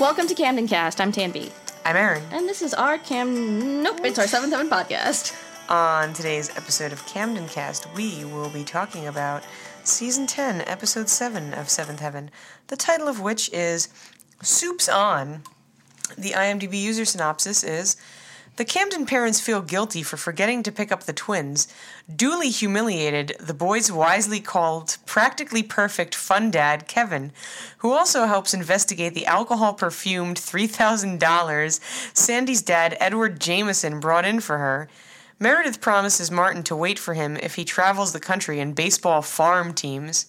Welcome to Camden Cast. I'm Tan I'm Aaron. And this is our Cam. Nope, it's our 7th Heaven podcast. On today's episode of Camden Cast, we will be talking about Season 10, Episode 7 of Seventh Heaven, the title of which is Soup's On. The IMDb user synopsis is the Camden parents feel guilty for forgetting to pick up the twins. Duly humiliated, the boys wisely called practically perfect fun dad Kevin, who also helps investigate the alcohol perfumed $3,000 Sandy's dad Edward Jameson brought in for her. Meredith promises Martin to wait for him if he travels the country in baseball farm teams.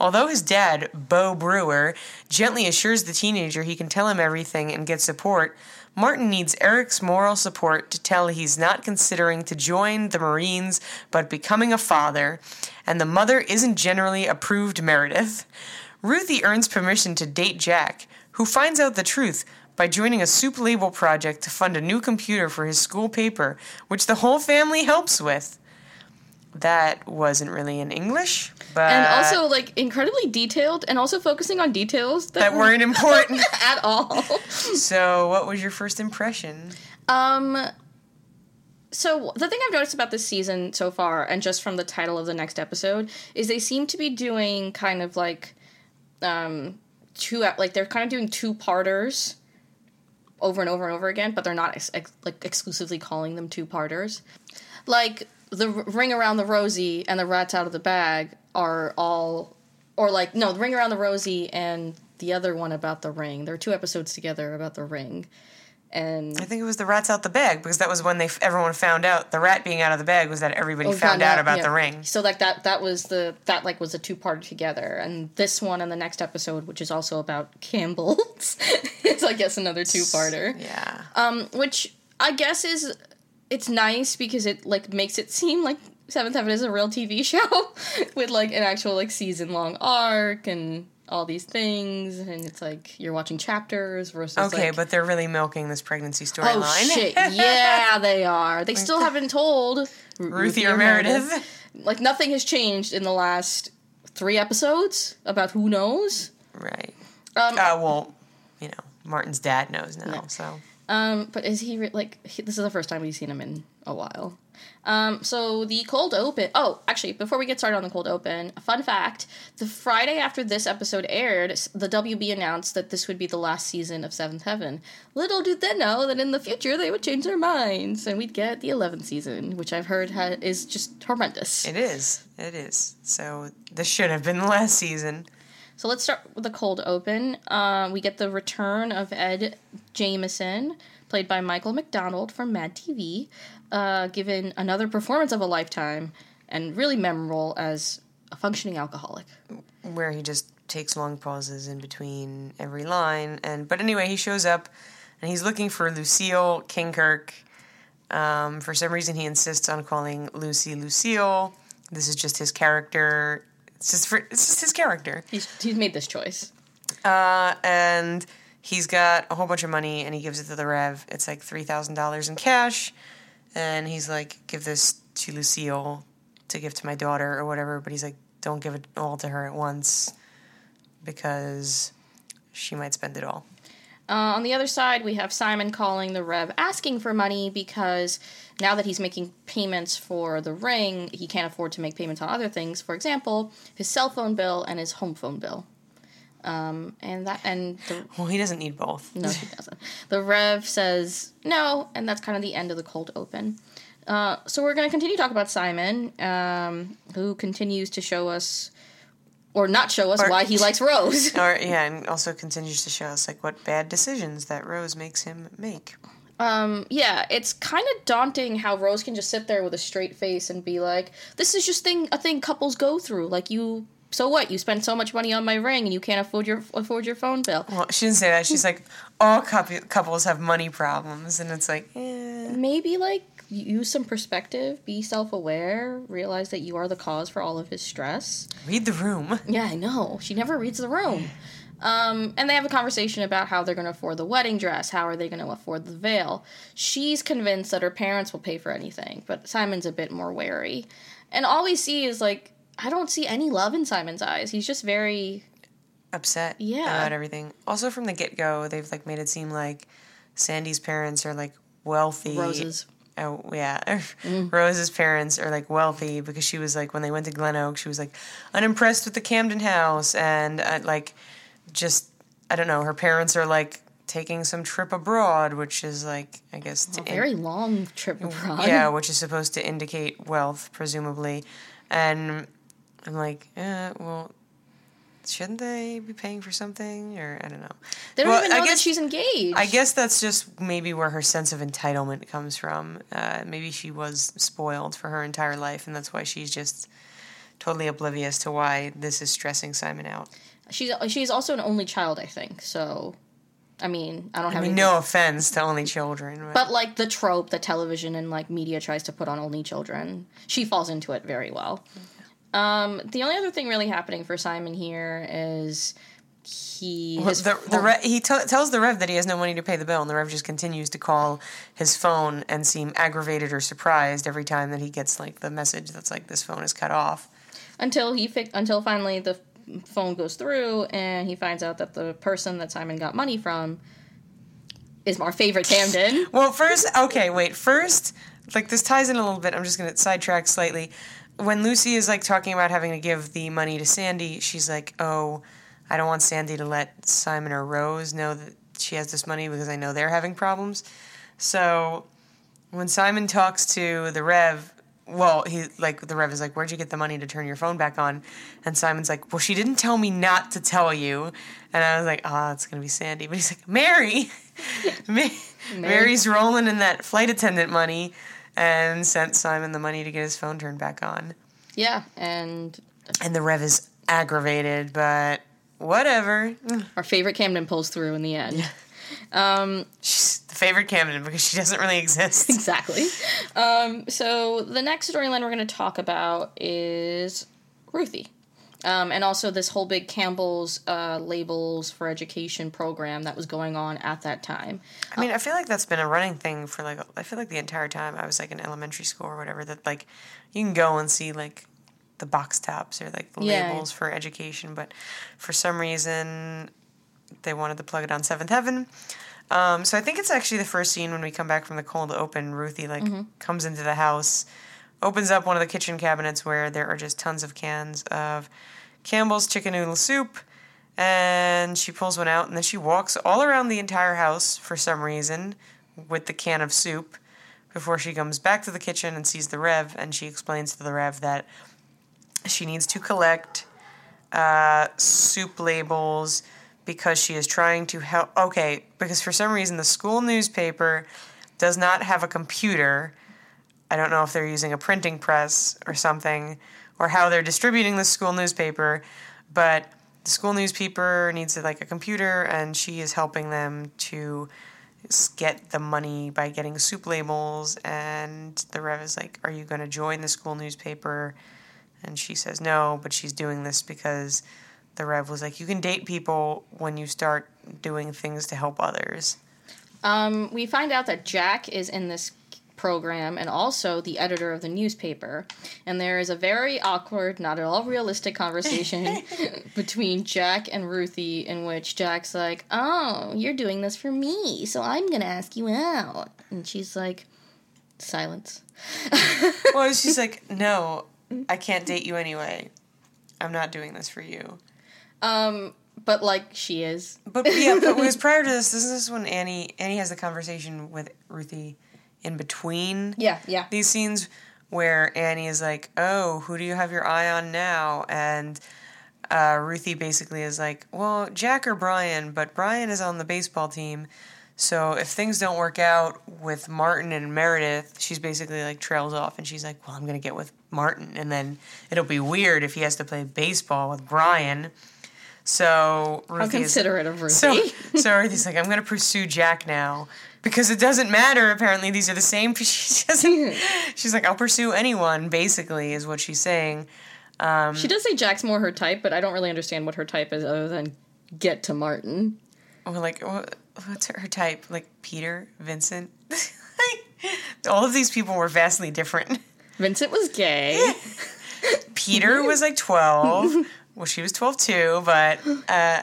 Although his dad, Bo Brewer, gently assures the teenager he can tell him everything and get support, Martin needs Eric's moral support to tell he's not considering to join the Marines but becoming a father, and the mother isn't generally approved Meredith. Ruthie earns permission to date Jack, who finds out the truth by joining a soup label project to fund a new computer for his school paper, which the whole family helps with that wasn't really in English, but and also like incredibly detailed, and also focusing on details that, that weren't important at all. so, what was your first impression? Um. So the thing I've noticed about this season so far, and just from the title of the next episode, is they seem to be doing kind of like, um, two like they're kind of doing two parters over and over and over again, but they're not ex- ex- like exclusively calling them two parters. Like the ring around the rosy and the rats out of the bag are all or like no the ring around the rosy and the other one about the ring there are two episodes together about the ring and I think it was the rats out the bag because that was when they everyone found out the rat being out of the bag was that everybody oh, found out, out about yeah. the ring. So like that that was the that like was a two part together, and this one and the next episode, which is also about Campbell's, it's I guess another two parter. Yeah. Um, which I guess is it's nice because it like makes it seem like Seventh Heaven is a real TV show with like an actual like season long arc and all these things and it's like you're watching chapters versus okay like, but they're really milking this pregnancy storyline. oh shit. Yeah they are. They still haven't told ruthie, or meredith. meredith like nothing has changed in the last three episodes about who knows. Right. Um uh, well you know martin's dad knows now so um, but is he re- like he, this is the first time we've seen him in a while. Um, so the cold open. Oh, actually, before we get started on the cold open, a fun fact: the Friday after this episode aired, the WB announced that this would be the last season of Seventh Heaven. Little did they know that in the future they would change their minds and we'd get the eleventh season, which I've heard ha- is just horrendous. It is. It is. So this should have been the last season. So let's start with the cold open. Uh, we get the return of Ed Jameson, played by Michael McDonald from Mad TV, uh, given another performance of a lifetime and really memorable as a functioning alcoholic. Where he just takes long pauses in between every line. And but anyway, he shows up and he's looking for Lucille Kinkirk. Um, for some reason, he insists on calling Lucy Lucille. This is just his character it's just for it's just his character. He's he's made this choice. Uh, and he's got a whole bunch of money, and he gives it to the Rev. It's like three thousand dollars in cash, and he's like, "Give this to Lucille to give to my daughter or whatever." But he's like, "Don't give it all to her at once, because she might spend it all." Uh, on the other side, we have Simon calling the Rev asking for money because now that he's making payments for the ring, he can't afford to make payments on other things. For example, his cell phone bill and his home phone bill. Um, and that and the, well, he doesn't need both. No, he doesn't. The Rev says no, and that's kind of the end of the cold open. Uh, so we're going to continue to talk about Simon, um, who continues to show us or not show us or, why he likes Rose. or yeah, and also continues to show us like what bad decisions that Rose makes him make. Um, yeah, it's kind of daunting how Rose can just sit there with a straight face and be like, "This is just thing a thing couples go through. Like you, so what? You spend so much money on my ring and you can't afford your afford your phone bill." Well, she didn't say that. She's like, "All couples have money problems," and it's like, eh. maybe like use some perspective, be self aware, realize that you are the cause for all of his stress. Read the room. Yeah, I know. She never reads the room. Um, and they have a conversation about how they're going to afford the wedding dress. How are they going to afford the veil? She's convinced that her parents will pay for anything, but Simon's a bit more wary. And all we see is like, I don't see any love in Simon's eyes. He's just very upset Yeah. about everything. Also, from the get go, they've like made it seem like Sandy's parents are like wealthy. Roses. Oh yeah, Rose's parents are like wealthy because she was like when they went to Glen Oak, she was like unimpressed with the Camden house and uh, like just I don't know. Her parents are like taking some trip abroad, which is like I guess A very long trip abroad. yeah, which is supposed to indicate wealth, presumably. And I'm like, eh, well, shouldn't they be paying for something? Or I don't know. They don't Well, even I know that guess- she's engaged. I guess that's just maybe where her sense of entitlement comes from. Uh, maybe she was spoiled for her entire life, and that's why she's just totally oblivious to why this is stressing Simon out. She's she's also an only child, I think. So, I mean, I don't I have mean, any- no offense to only children, but, But like the trope that television and like media tries to put on only children, she falls into it very well. Um, the only other thing really happening for Simon here is he Well, the, the he t- tells the Rev that he has no money to pay the bill, and the Rev just continues to call his phone and seem aggravated or surprised every time that he gets like the message that's like this phone is cut off. until he fi- until finally the phone goes through and he finds out that the person that Simon got money from is our favorite Camden. Well, first, okay, wait. First, like this ties in a little bit. I'm just gonna sidetrack slightly. When Lucy is like talking about having to give the money to Sandy, she's like, "Oh, I don't want Sandy to let Simon or Rose know that she has this money because I know they're having problems." So, when Simon talks to the Rev, well, he like the Rev is like, "Where'd you get the money to turn your phone back on?" And Simon's like, "Well, she didn't tell me not to tell you." And I was like, "Ah, it's gonna be Sandy." But he's like, "Mary." Ma- Mary's rolling in that flight attendant money and sent Simon the money to get his phone turned back on. yeah, and And the Rev is aggravated, but whatever. our favorite Camden pulls through in the end. She's the favorite Camden because she doesn't really exist. exactly. Um, so the next storyline we're going to talk about is Ruthie. Um, and also this whole big Campbell's uh, labels for education program that was going on at that time. I mean, I feel like that's been a running thing for like, I feel like the entire time I was like in elementary school or whatever, that like you can go and see like the box tops or like the Yeah. labels for education, but for some reason they wanted to plug it on Seventh Heaven. Um, so I think it's actually the first scene when we come back from the cold open. Ruthie like comes into the house, opens up one of the kitchen cabinets where there are just tons of cans of Campbell's chicken noodle soup, and she pulls one out and then she walks all around the entire house for some reason with the can of soup before she comes back to the kitchen and sees the Rev and she explains to the Rev that she needs to collect uh, soup labels because she is trying to help. Okay, because for some reason the school newspaper does not have a computer. I don't know if they're using a printing press or something, or how they're distributing the school newspaper, but the school newspaper needs like a computer, and she is helping them to get the money by getting soup labels. And the Rev is like, "Are you going to join the school newspaper?" And she says no, but she's doing this because the Rev was like, "You can date people when you start doing things to help others." Um, we find out that Jack is in this program and also the editor of the newspaper. And there is a very awkward, not at all realistic conversation between Jack and Ruthie in which Jack's like, Oh, you're doing this for me, so I'm gonna ask you out. And she's like, Silence. Well, she's like, "No, I can't date you anyway. I'm not doing this for you." Um, but like she is. But yeah, but it was prior to this. This is when Annie Annie has the conversation with Ruthie in between Yeah, yeah. these scenes where Annie is like, "Oh, who do you have your eye on now?" and uh, Ruthie basically is like, "Well, Jack or Brian, but Brian is on the baseball team." So if things don't work out with Martin and Meredith, she's basically like trails off and she's like, "Well, I'm going to get with Martin and then it'll be weird if he has to play baseball with Brian." So How Ruthie is considerate of Ruthie. so, so Ruthie's like, I'm gonna pursue Jack now because it doesn't matter. Apparently, these are the same. She doesn't. She's like, I'll pursue anyone. Basically, is what she's saying. Um, she does say Jack's more her type, but I don't really understand what her type is other than get to Martin. Or like, what's her, her type? Like Peter, Vincent. All of these people were vastly different. Vincent was gay. Peter was like 12. Well, she was 12 too, but. Uh,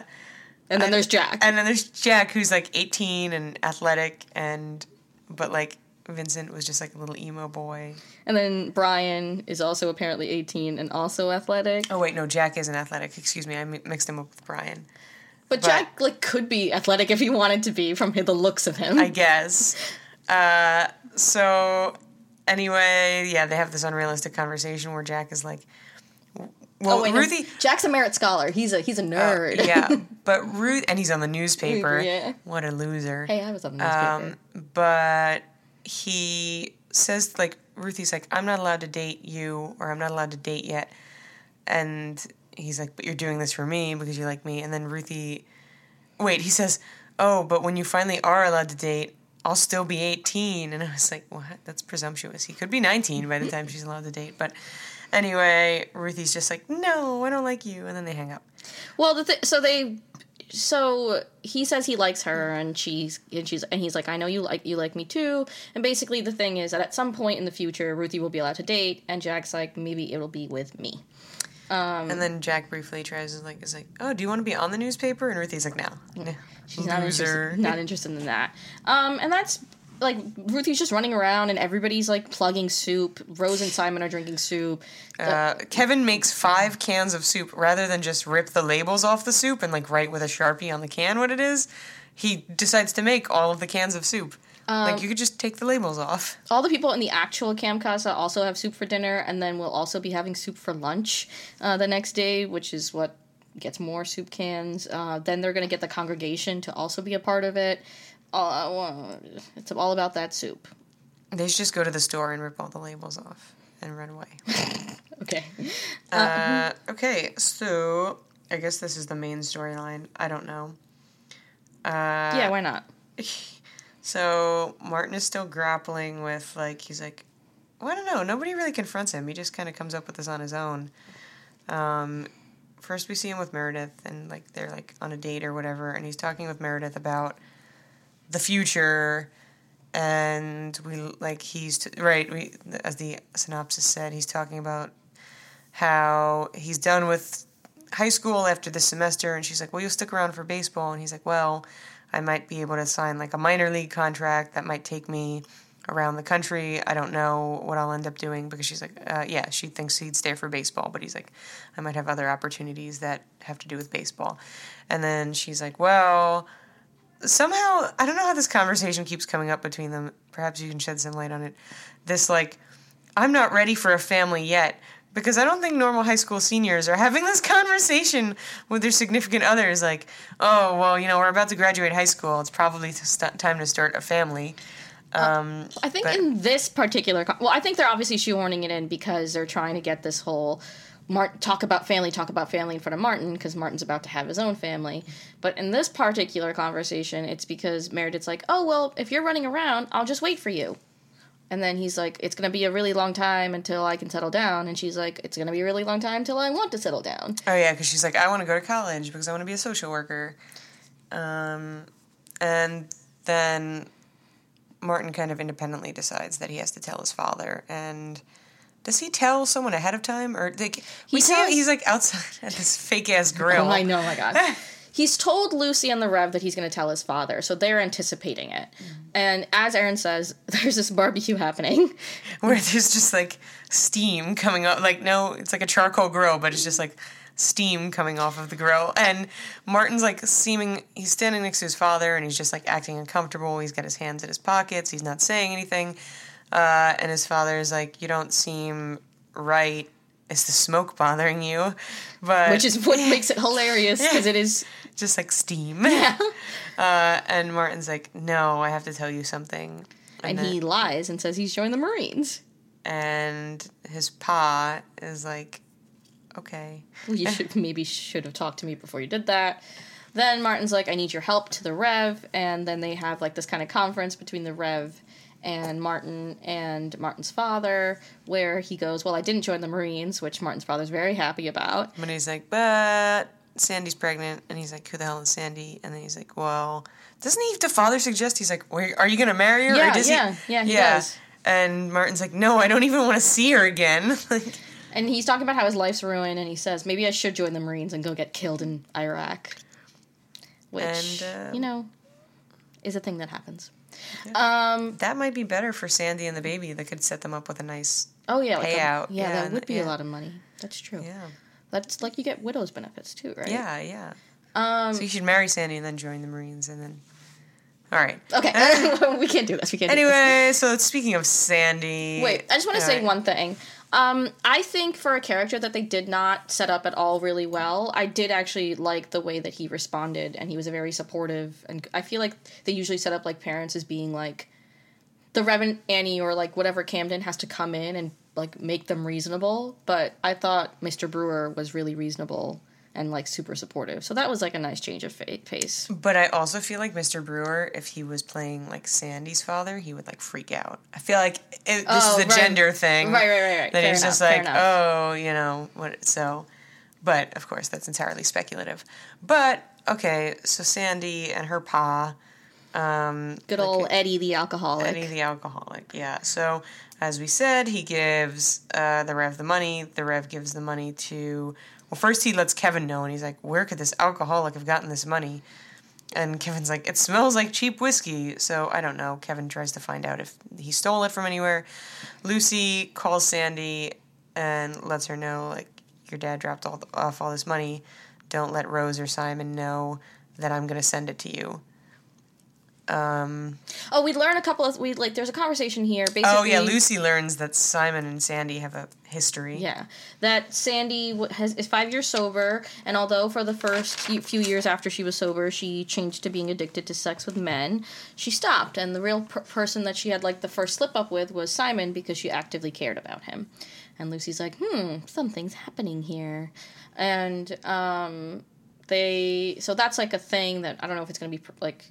and then there's Jack. and then there's Jack, who's like 18 and athletic, and. But like, Vincent was just like a little emo boy. And then Brian is also apparently 18 and also athletic. Oh, wait, no, Jack isn't athletic. Excuse me, I mixed him up with Brian. But, Jack like could be athletic if he wanted to be from the looks of him. I guess. Uh, so anyway, yeah, they have this unrealistic conversation where Jack is like, well, oh wait, no, Ruthie. Jack's a merit scholar. He's a he's a nerd. Uh, yeah, but Ruth, and he's on the newspaper. Yeah. What a loser. hey, I was on the newspaper. Um, but he says like Ruthie's like, I'm not allowed to date you, or I'm not allowed to date yet, and he's like, but you're doing this for me because you like me, and then Ruthie, wait, he says, oh, but when you finally are allowed to date. I'll still be 18. And I was like, what? That's presumptuous. He could be 19 by the time she's allowed to date. But anyway, Ruthie's just like, no, I don't like you. And then they hang up. Well, the th- so they so he says he likes her and she's and she's and he's like I know you like you like me too and basically the thing is that at some point in the future Ruthie will be allowed to date and Jack's like maybe it'll be with me. Um, And then Jack briefly tries to like, is like, oh, do you want to be on the newspaper? And Ruthie's like, no. no. She's not interested, not interested in that. Um, and that's like Ruthie's just running around and everybody's like plugging soup. Rose and Simon are drinking soup. Uh, Kevin makes five cans of soup rather than just rip the labels off the soup and like write with a sharpie on the can what it is. He decides to make all of the cans of soup. Um, like you could just take the labels off. All the people in the actual Camp Casa also have soup for dinner, and then we'll also be having soup for lunch uh, the next day, which is what gets more soup cans. Uh, then they're going to get the congregation to also be a part of it. Well, it's all about that soup. They should just go to the store and rip all the labels off and run away. Okay. Uh, okay, so I guess this is the main storyline. I don't know. Uh, yeah, why not? So Martin is still grappling with like he's like, well, I don't know. Nobody really confronts him. He just kind of comes up with this on his own. Um, first we see him with Meredith, and like they're like on a date or whatever, and he's talking with Meredith about the future, and we like he's t- right. We as the synopsis said, he's talking about how he's done with high school after this semester, and she's like, "Well, you'll stick around for baseball," and he's like, "Well." I might be able to sign like a minor league contract that might take me around the country. I don't know what I'll end up doing because she's like, uh, yeah, she thinks he'd stay for baseball, but he's like, I might have other opportunities that have to do with baseball. And then she's like, well, somehow, I don't know how this conversation keeps coming up between them. Perhaps you can shed some light on it. This, like, I'm not ready for a family yet. Because I don't think normal high school seniors are having this conversation with their significant others, like, oh, well, you know, we're about to graduate high school. It's probably st- time to start a family. Um, I think but- in this particular, con- well, I think they're obviously shoehorning it in because they're trying to get this whole Mart talk about family, talk about family in front of Martin because Martin's about to have his own family. But in this particular conversation, it's because Meredith's like, "Oh well, if you're running around, I'll just wait for you." And then he's like, "It's gonna be a really long time until I can settle down." And she's like, "It's gonna be a really long time until I want to settle down." Oh yeah, because she's like, I want to go to college because I want to be a social worker. Um, and then Martin kind of independently decides that he has to tell his father. And does he tell someone ahead of time, or like we see him, tells- he's like outside at this fake ass oh, grill? Oh, I know, oh my God. He's told Lucy and the Rev that he's going to tell his father, so they're anticipating it. Mm-hmm. And as Aaron says, there's this barbecue happening. Where there's just like steam coming up. Like no, it's like a charcoal grill, but it's just like steam coming off of the grill. And Martin's like seeming he's standing next to his father, and he's just like acting uncomfortable. He's got his hands in his pockets. He's not saying anything. Uh, and his father is like, "You don't seem right. Is the smoke bothering you?" But Which is what makes it hilarious because it is. just like steam. uh, and Martin's like, "No, I have to tell you something." And then- he lies and says he's joined the Marines. and his pa is like, "Okay." Well, you should maybe should have talked to me before you did that. Then Martin's like, I need your help to the Rev, and then they have like this kind of conference between the Rev and Martin and Martin's father, where he goes, Well, I didn't join the Marines, which Martin's father's very happy about. But he's like, but Sandy's pregnant, and he's like, who the hell is Sandy? And then he's like, well, doesn't he? Have the father suggest he's like, are you gonna marry her? Yeah, or does yeah, he? yeah, he does. And Martin's like, no, I don't even want to see her again. like, And he's talking about how his life's ruined, and he says maybe I should join the Marines and go get killed in Iraq, which And, uh, you know is a thing that happens. Um. That might be better for Sandy and the baby. That could set them up with a nice. Oh yeah. Like a- Payout, yeah, yeah, that and- would be a lot of money. That's true. Yeah. That's like you get widow's benefits too, right? Yeah, yeah. Um. So you should marry Sandy and then join the Marines and then. All right. Okay. we can't do this. We can't. do this. Anyway, so speaking of Sandy. Wait, I just want to say right. one thing. Um, I think for a character that they did not set up at all really well, I did actually like the way that he responded, and he was a very supportive. And I feel like they usually set up like parents as being like the Reverend Annie or like whatever Camden has to come in and like make them reasonable. But I thought Mr. Brewer was really reasonable and like super supportive, so that was like a nice change of fa- pace. But I also feel like Mr. Brewer, if he was playing like Sandy's father, he would like freak out. I feel like it, this Oh, is a right. gender thing. Right, right, right, right. That he's just like, oh, you know what? So, but of course that's entirely speculative. But okay, so Sandy and her pa, um, Good old Eddie the alcoholic. Eddie the alcoholic. Yeah. So as we said, he gives uh, the Rev the money. The Rev gives the money to. Well, first he lets Kevin know, and he's like, "Where could this alcoholic have gotten this money?" And Kevin's like, "It smells like cheap whiskey." So I don't know. Kevin tries to find out if he stole it from anywhere. Lucy calls Sandy and lets her know, like, "Your dad dropped all off all this money. Don't let Rose or Simon know that I'm gonna send it to you." Um, Oh, we learn a couple of we like. There's a conversation here. Basically, Oh yeah, Lucy learns that Simon and Sandy have a history. Yeah, that Sandy has is five years sober, and although for the first few years after she was sober, she changed to being addicted to sex with men, she stopped. And the real per- person that she had like the first slip up with was Simon because she actively cared about him. And Lucy's like, hmm, something's happening here, and um, they so that's like a thing that I don't know if it's gonna be like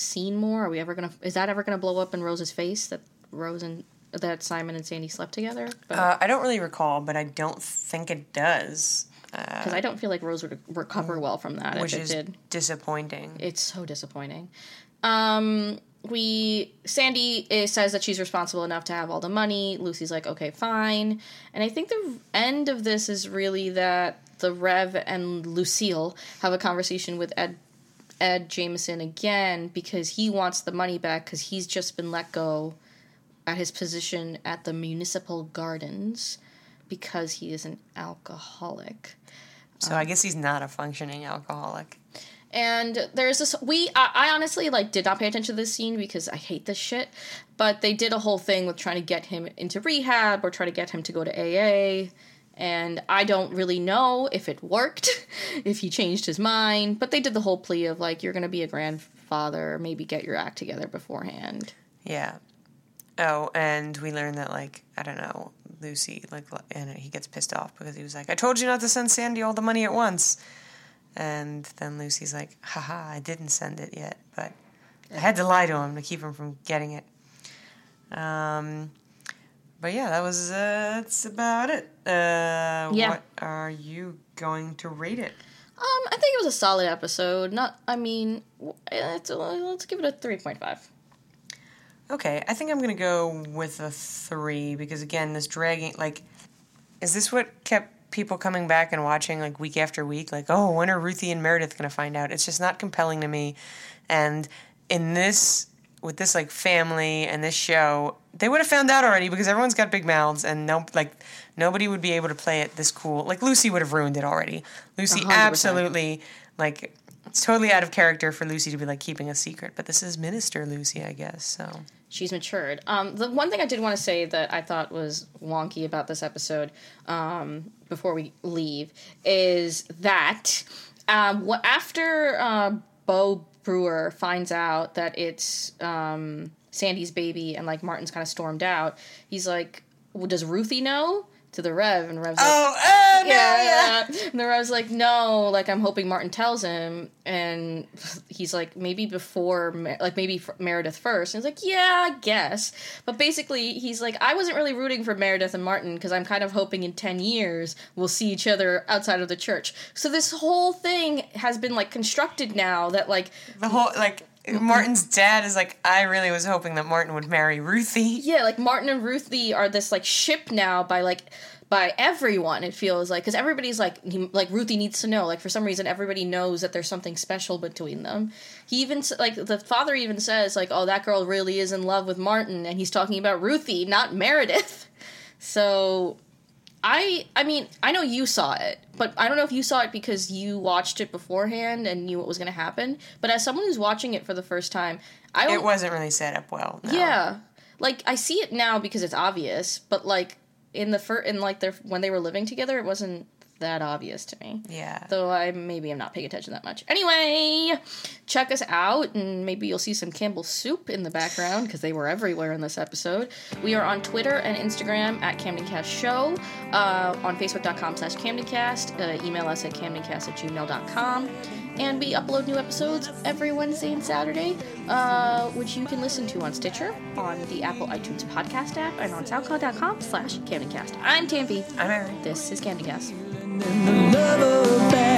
seen more. Are we ever gonna? Is that ever gonna blow up in Rose's face that Rose and that Simon and Sandy slept together? But, Uh, I don't really recall, but I don't think it does, because I don't feel like Rose would recover well from that which is did. disappointing. It's so disappointing. Um, we Sandy is, says that she's responsible enough to have all the money. Lucy's like, okay, fine. And I think the end of this is really that the Rev and Lucille have a conversation with Ed Ed Jameson again because he wants the money back because he's just been let go at his position at the municipal gardens because he is an alcoholic. so I guess he's not a functioning alcoholic. And there's this we I, I honestly like did not pay attention to this scene because I hate this shit. But they did a whole thing with trying to get him into rehab or try to get him to go to AA. And I don't really know if it worked, if he changed his mind. But they did the whole plea of like, you're gonna be a grandfather, maybe get your act together beforehand. Yeah. Oh, and we learned that like I don't know Lucy like and he gets pissed off because he was like I told you not to send Sandy all the money at once, and then Lucy's like haha I didn't send it yet but I had to lie to him to keep him from getting it. Um, but yeah, that was uh, that's about it. Uh, Yeah. What are you going to rate it? Um, I think it was a solid episode. Not, I mean, it's, let's give it a three point five. Okay, I think I'm gonna go with a three because again, this dragging like, is this what kept people coming back and watching like week after week? Like, oh, when are Ruthie and Meredith gonna find out? It's just not compelling to me. And in this, with this like family and this show, they would have found out already because everyone's got big mouths and no like nobody would be able to play it this cool. Like Lucy would have ruined it already. Lucy 100%. absolutely like. It's totally out of character for Lucy to be like keeping a secret, but this is Minister Lucy, I guess. So she's matured. Um, the one thing I did want to say that I thought was wonky about this episode, um, before we leave, is that um, after uh, Bo Brewer finds out that it's um, Sandy's baby and like Martin's kind of stormed out, he's like, well, "Does Ruthie know?" To the Rev, and Rev's like, Oh, oh no, yeah, yeah. And the Rev's like, no, like I'm hoping Martin tells him, and he's like, maybe before, like maybe Meredith first. And he's like, yeah, I guess. But basically, he's like, I wasn't really rooting for Meredith and Martin because I'm kind of hoping in ten years we'll see each other outside of the church. So this whole thing has been like constructed now that like The whole like Martin's dad is like, I really was hoping that Martin would marry Ruthie. Yeah, like Martin and Ruthie are this like ship now by like by everyone. It feels like because everybody's like he, like Ruthie needs to know. Like for some reason, everybody knows that there's something special between them. He even like the father even says like, "Oh, that girl really is in love with Martin," and he's talking about Ruthie, not Meredith. So I I mean, I know you saw it, but I don't know if you saw it because you watched it beforehand and knew what was going to happen. But as someone who's watching it for the first time, I It wasn't really set up well. no. yeah. Like I see it now because it's obvious, but like in the fir- in like their when they were living together, it wasn't that obvious to me. Yeah. Though I maybe I'm not paying attention that much. Anyway, check us out, and maybe you'll see some Campbell soup in the background because they were everywhere in this episode. We are on Twitter and Instagram at CamdenCast Show, uh, on Facebook.com slash CamdenCast, uh, email us at CamdenCast at gmail.com, and we upload new episodes every Wednesday and Saturday, uh, which you can listen to on Stitcher, on the Apple iTunes podcast app, and on SoundCloud.com slash CamdenCast. I'm Tampy. I'm Aaron. This is CamdenCast. And the love of